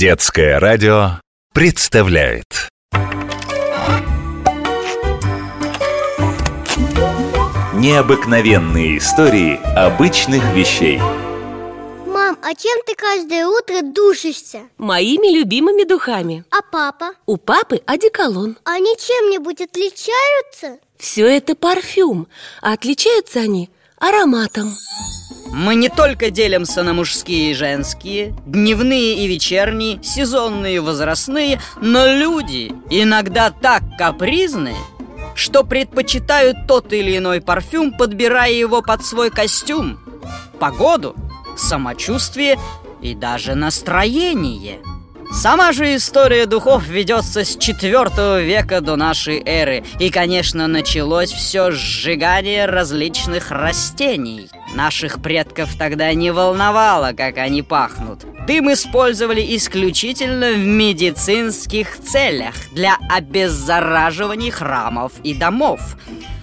Детское радио представляет Необыкновенные истории обычных вещей Мам, а чем ты каждое утро душишься? Моими любимыми духами А папа? У папы одеколон Они чем-нибудь отличаются? Все это парфюм, а отличаются они ароматом Мы не только делимся на мужские и женские, дневные и вечерние, сезонные и возрастные, но люди иногда так капризны, что предпочитают тот или иной парфюм, подбирая его под свой костюм, погоду, самочувствие и даже настроение. Сама же история духов ведется с IV века до нашей эры. И, конечно, началось все сжигание различных растений. Наших предков тогда не волновало, как они пахнут. Дым использовали исключительно в медицинских целях Для обеззараживания храмов и домов.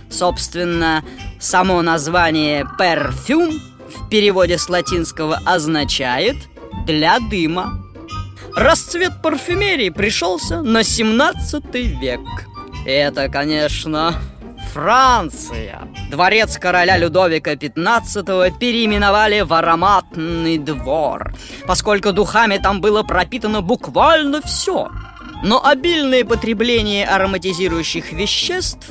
Собственно, само название «перфюм» в переводе с латинского означает «для дыма». Расцвет парфюмерии пришелся на 17 век. Это, конечно, Франция. Дворец короля Людовика XV переименовали в ароматный двор, поскольку духами там было пропитано буквально все. Но обильное потребление ароматизирующих веществ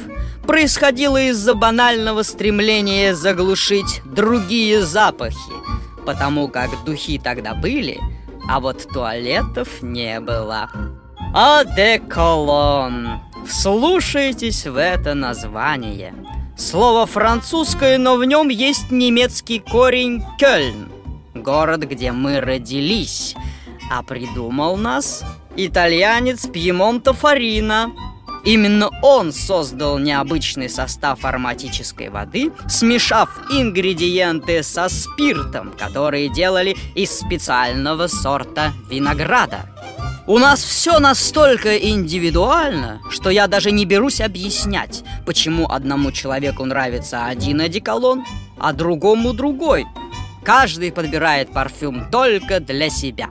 происходило из-за банального стремления заглушить другие запахи, потому как духи тогда были – а вот туалетов не было. Одеколон. Вслушайтесь в это название. Слово французское, но в нем есть немецкий корень «Кёльн», город, где мы родились. А придумал нас итальянец Пьемонта Фарина – Именно он создал необычный состав ароматической воды, смешав ингредиенты со спиртом, которые делали из специального сорта винограда. У нас все настолько индивидуально, что я даже не берусь объяснять, почему одному человеку нравится один одеколон, а другому другой. Каждый подбирает парфюм только для себя.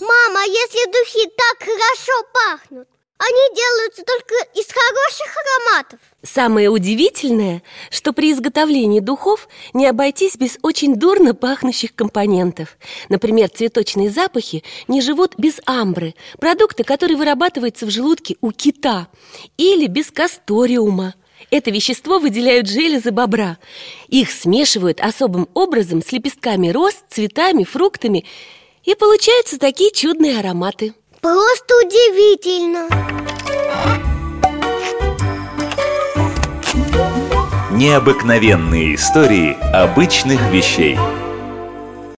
Мама, а если духи так хорошо пахнут? Они делаются только из хороших ароматов Самое удивительное, что при изготовлении духов не обойтись без очень дурно пахнущих компонентов Например, цветочные запахи не живут без амбры Продукта, который вырабатывается в желудке у кита Или без касториума это вещество выделяют железы бобра. Их смешивают особым образом с лепестками роз, цветами, фруктами, и получаются такие чудные ароматы. Просто удивительно! Необыкновенные истории обычных вещей –